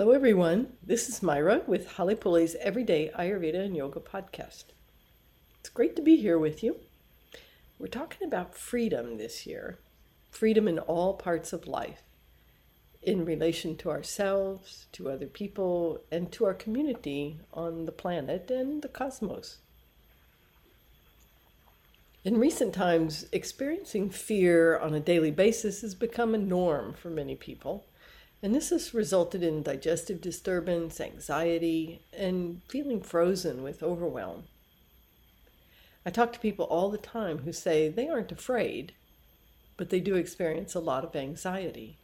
Hello, everyone. This is Myra with Hale Pule's Everyday Ayurveda and Yoga podcast. It's great to be here with you. We're talking about freedom this year freedom in all parts of life, in relation to ourselves, to other people, and to our community on the planet and the cosmos. In recent times, experiencing fear on a daily basis has become a norm for many people. And this has resulted in digestive disturbance, anxiety, and feeling frozen with overwhelm. I talk to people all the time who say they aren't afraid, but they do experience a lot of anxiety.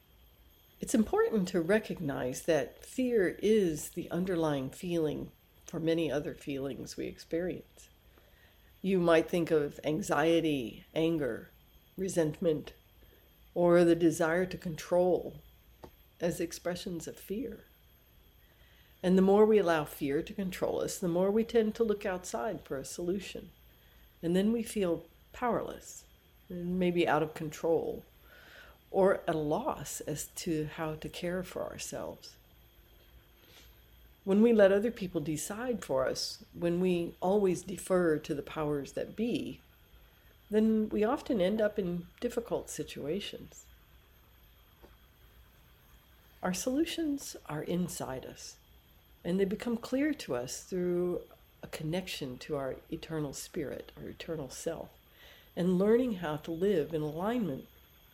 It's important to recognize that fear is the underlying feeling for many other feelings we experience. You might think of anxiety, anger, resentment, or the desire to control as expressions of fear. And the more we allow fear to control us, the more we tend to look outside for a solution. And then we feel powerless and maybe out of control or at a loss as to how to care for ourselves. When we let other people decide for us, when we always defer to the powers that be, then we often end up in difficult situations. Our solutions are inside us, and they become clear to us through a connection to our eternal spirit, our eternal self, and learning how to live in alignment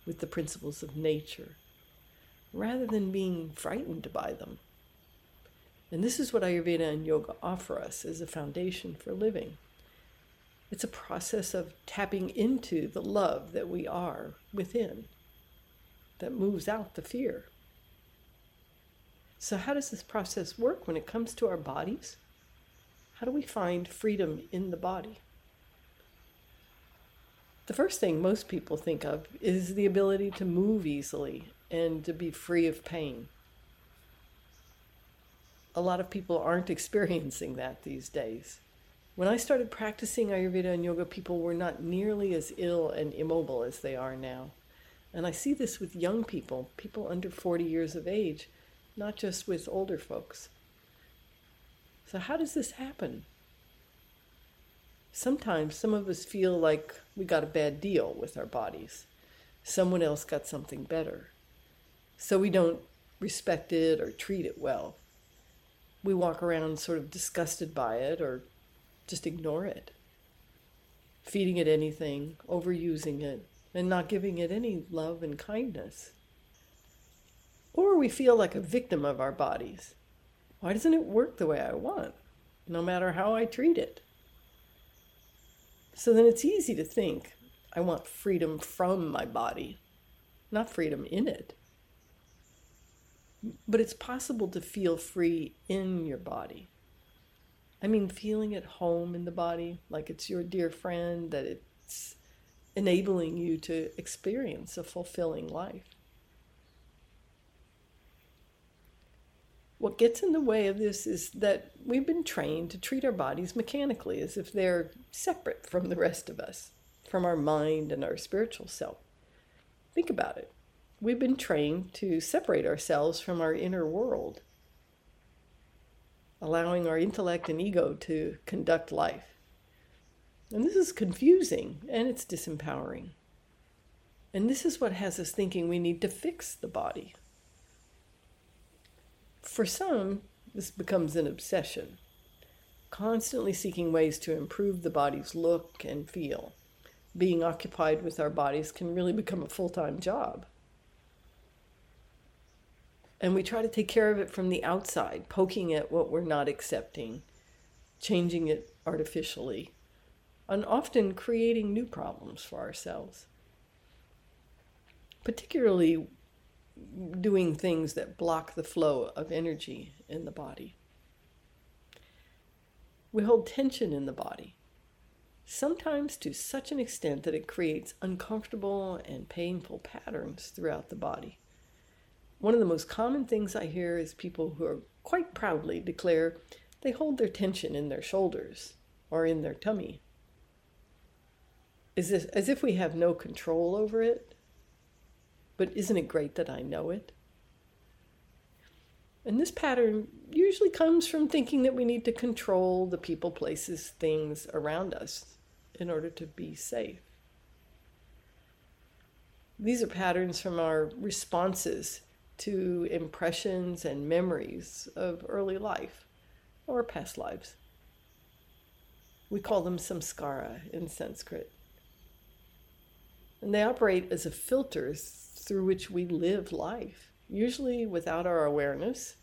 with the principles of nature rather than being frightened by them. And this is what Ayurveda and yoga offer us as a foundation for living. It's a process of tapping into the love that we are within that moves out the fear. So, how does this process work when it comes to our bodies? How do we find freedom in the body? The first thing most people think of is the ability to move easily and to be free of pain. A lot of people aren't experiencing that these days. When I started practicing Ayurveda and yoga, people were not nearly as ill and immobile as they are now. And I see this with young people, people under 40 years of age not just with older folks. So, how does this happen? Sometimes some of us feel like we got a bad deal with our bodies. Someone else got something better. So we don't respect it or treat it well. We walk around sort of disgusted by it or just ignore it, feeding it anything, overusing it, and not giving it any love and kindness. Or we feel like a victim of our bodies. Why doesn't it work the way I want, no matter how I treat it? So then it's easy to think I want freedom from my body, not freedom in it. But it's possible to feel free in your body. I mean, feeling at home in the body, like it's your dear friend, that it's enabling you to experience a fulfilling life. What gets in the way of this is that we've been trained to treat our bodies mechanically as if they're separate from the rest of us, from our mind and our spiritual self. Think about it. We've been trained to separate ourselves from our inner world, allowing our intellect and ego to conduct life. And this is confusing and it's disempowering. And this is what has us thinking we need to fix the body. For some, this becomes an obsession, constantly seeking ways to improve the body's look and feel. Being occupied with our bodies can really become a full time job. And we try to take care of it from the outside, poking at what we're not accepting, changing it artificially, and often creating new problems for ourselves. Particularly doing things that block the flow of energy in the body. We hold tension in the body, sometimes to such an extent that it creates uncomfortable and painful patterns throughout the body. One of the most common things I hear is people who are quite proudly declare they hold their tension in their shoulders or in their tummy. Is this as if we have no control over it but isn't it great that I know it? And this pattern usually comes from thinking that we need to control the people, places, things around us in order to be safe. These are patterns from our responses to impressions and memories of early life or past lives. We call them samskara in Sanskrit. And they operate as a filter through which we live life usually without our awareness,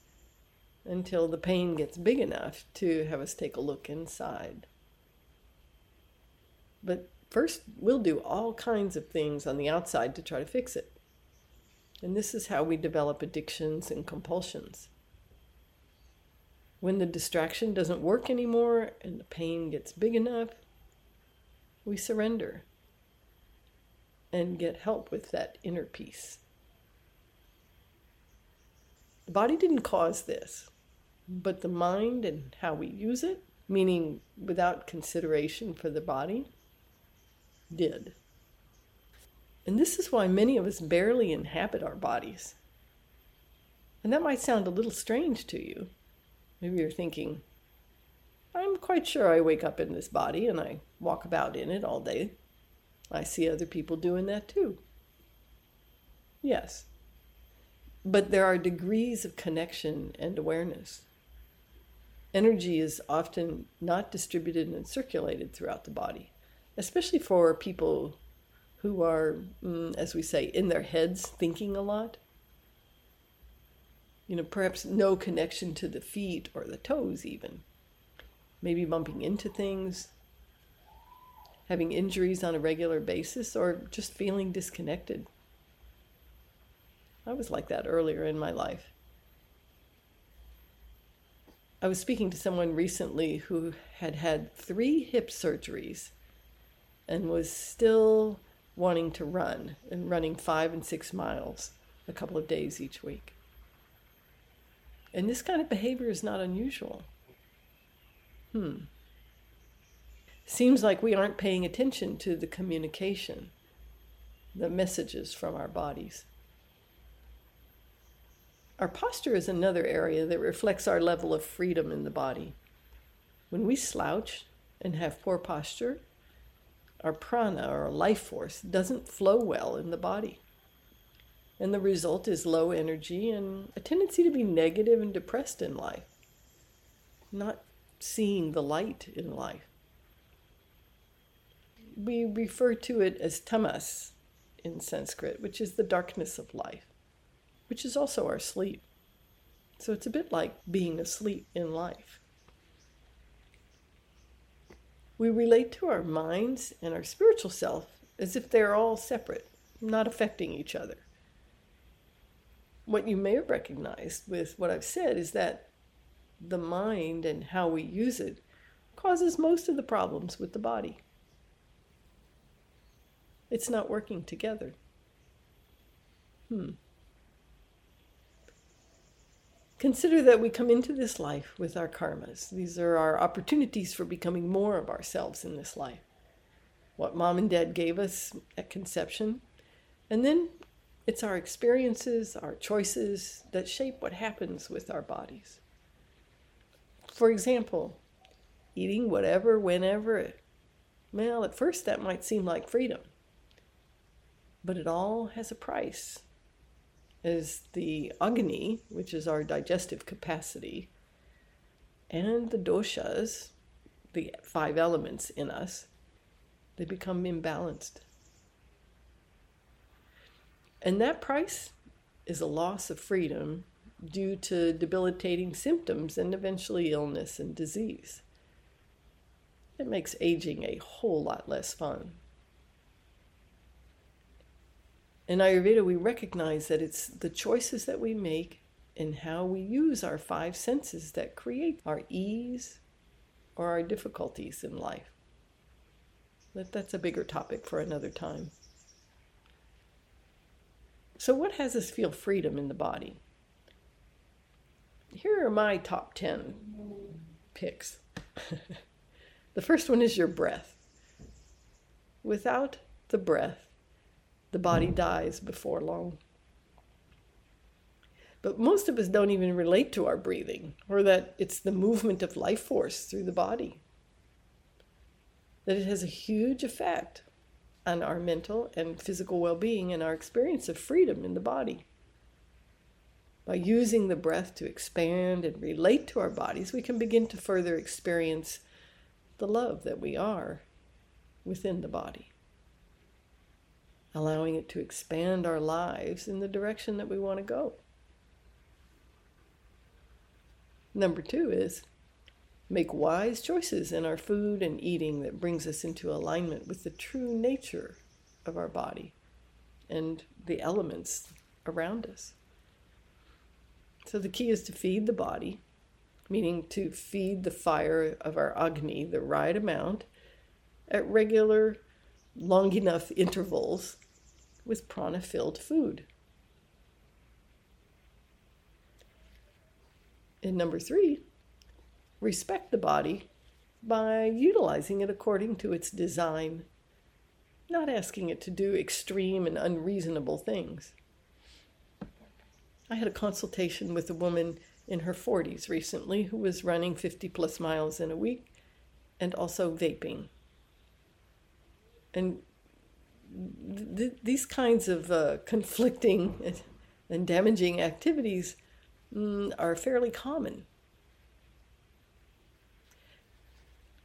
until the pain gets big enough to have us take a look inside. But first, we'll do all kinds of things on the outside to try to fix it. And this is how we develop addictions and compulsions. When the distraction doesn't work anymore and the pain gets big enough, we surrender and get help with that inner peace. The body didn't cause this, but the mind and how we use it, meaning without consideration for the body, did. And this is why many of us barely inhabit our bodies. And that might sound a little strange to you. Maybe you're thinking, I'm quite sure I wake up in this body and I walk about in it all day. I see other people doing that too. Yes, but there are degrees of connection and awareness. Energy is often not distributed and circulated throughout the body, especially for people who are, mm, as we say, in their heads thinking a lot. You know, perhaps no connection to the feet or the toes, even. Maybe bumping into things, having injuries on a regular basis, or just feeling disconnected I was like that earlier in my life. I was speaking to someone recently who had had three hip surgeries and was still wanting to run and running five and six miles a couple of days each week. And this kind of behavior is not unusual. Hmm. Seems like we aren't paying attention to the communication, the messages from our bodies. Our posture is another area that reflects our level of freedom in the body. When we slouch and have poor posture, our prana our life force doesn't flow well in the body. And the result is low energy and a tendency to be negative and depressed in life, not seeing the light in life. We refer to it as tamas in Sanskrit, which is the darkness of life which is also our sleep. So it's a bit like being asleep in life. We relate to our minds and our spiritual self as if they're all separate, not affecting each other. What you may have recognized with what I've said is that the mind and how we use it causes most of the problems with the body. It's not working together. Hmm. Consider that we come into this life with our karmas. These are our opportunities for becoming more of ourselves in this life. What mom and dad gave us at conception. And then it's our experiences, our choices that shape what happens with our bodies. For example, eating whatever, whenever. Well, at first that might seem like freedom, but it all has a price is the agni, which is our digestive capacity, and the doshas, the five elements in us, they become imbalanced. And that price is a loss of freedom due to debilitating symptoms and eventually illness and disease. It makes aging a whole lot less fun. In Ayurveda, we recognize that it's the choices that we make and how we use our five senses that create our ease or our difficulties in life. But that's a bigger topic for another time. So, what has us feel freedom in the body? Here are my top 10 picks. the first one is your breath. Without the breath, the body mm-hmm. dies before long. But most of us don't even relate to our breathing or that it's the movement of life force through the body. That it has a huge effect on our mental and physical well being and our experience of freedom in the body. By using the breath to expand and relate to our bodies, we can begin to further experience the love that we are within the body, allowing it to expand our lives in the direction that we want to go. Number two is make wise choices in our food and eating that brings us into alignment with the true nature of our body and the elements around us. So the key is to feed the body, meaning to feed the fire of our Agni the right amount at regular, long enough intervals with prana filled food. And number three, respect the body by utilizing it according to its design, not asking it to do extreme and unreasonable things. I had a consultation with a woman in her 40s recently who was running 50 plus miles in a week and also vaping. And th- these kinds of uh, conflicting and damaging activities mm, are fairly common.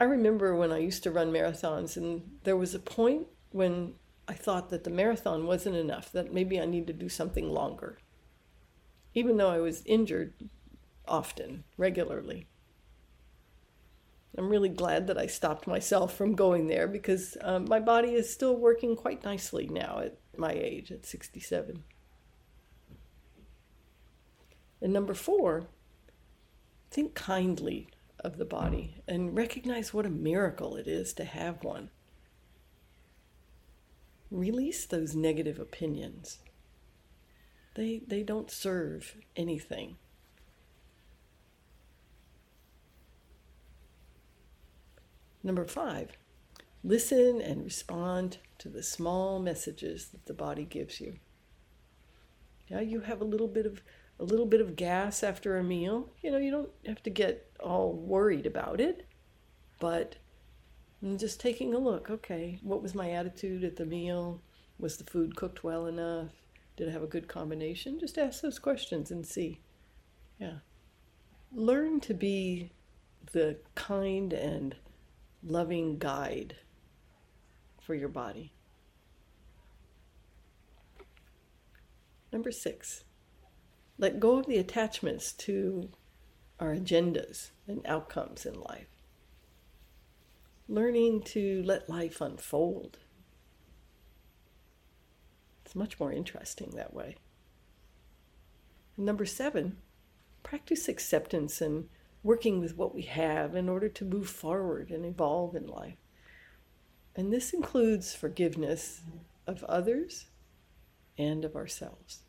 I remember when I used to run marathons, and there was a point when I thought that the marathon wasn't enough, that maybe I need to do something longer. Even though I was injured often, regularly. I'm really glad that I stopped myself from going there because um, my body is still working quite nicely now at my age, at 67. And number four, think kindly of the body and recognize what a miracle it is to have one. Release those negative opinions. They, they don't serve anything. Number five, listen and respond to the small messages that the body gives you. Yeah, you have a little bit of a little bit of gas after a meal. You know, you don't have to get all worried about it, but just taking a look. Okay, what was my attitude at the meal? Was the food cooked well enough? Did I have a good combination? Just ask those questions and see. Yeah. Learn to be the kind and loving guide for your body. Number six, let go of the attachments to our agendas and outcomes in life. Learning to let life unfold. It's much more interesting that way. Number seven, practice acceptance and working with what we have in order to move forward and evolve in life. And this includes forgiveness of others and of ourselves.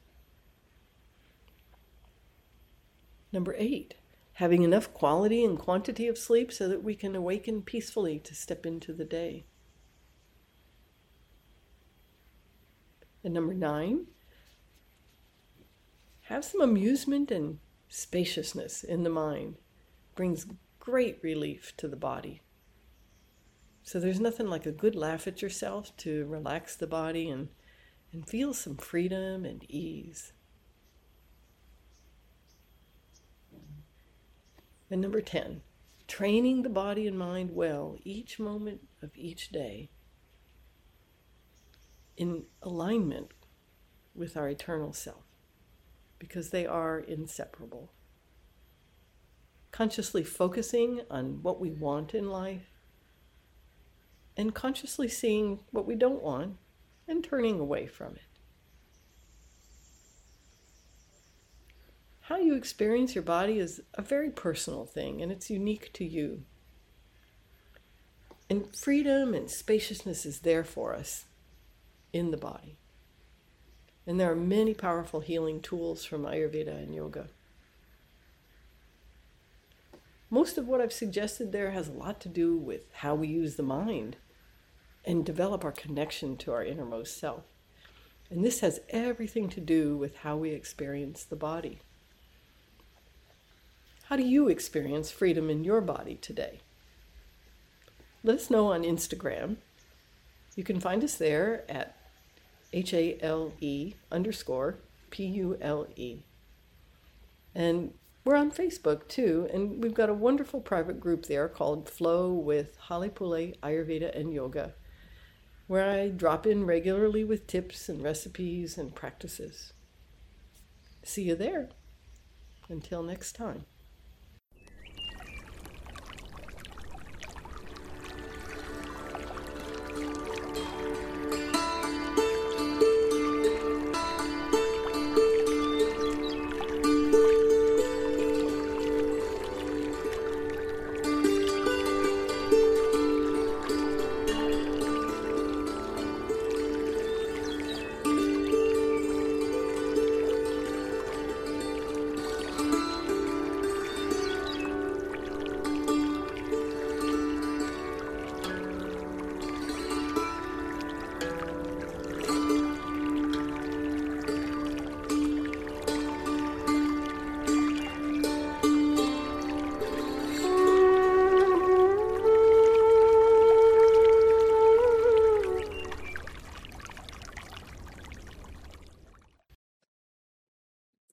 Number eight, having enough quality and quantity of sleep so that we can awaken peacefully to step into the day. And number nine, have some amusement and spaciousness in the mind brings great relief to the body. So there's nothing like a good laugh at yourself to relax the body and, and feel some freedom and ease. And number 10, training the body and mind well each moment of each day in alignment with our eternal self because they are inseparable consciously focusing on what we want in life, and consciously seeing what we don't want and turning away from it. How you experience your body is a very personal thing and it's unique to you. And freedom and spaciousness is there for us in the body. And there are many powerful healing tools from Ayurveda and yoga. Most of what I've suggested there has a lot to do with how we use the mind and develop our connection to our innermost self. And this has everything to do with how we experience the body. How do you experience freedom in your body today? Let us know on Instagram. You can find us there at H A L E underscore P U L E. And we're on Facebook too, and we've got a wonderful private group there called Flow with Hale Pule Ayurveda and Yoga, where I drop in regularly with tips and recipes and practices. See you there. Until next time.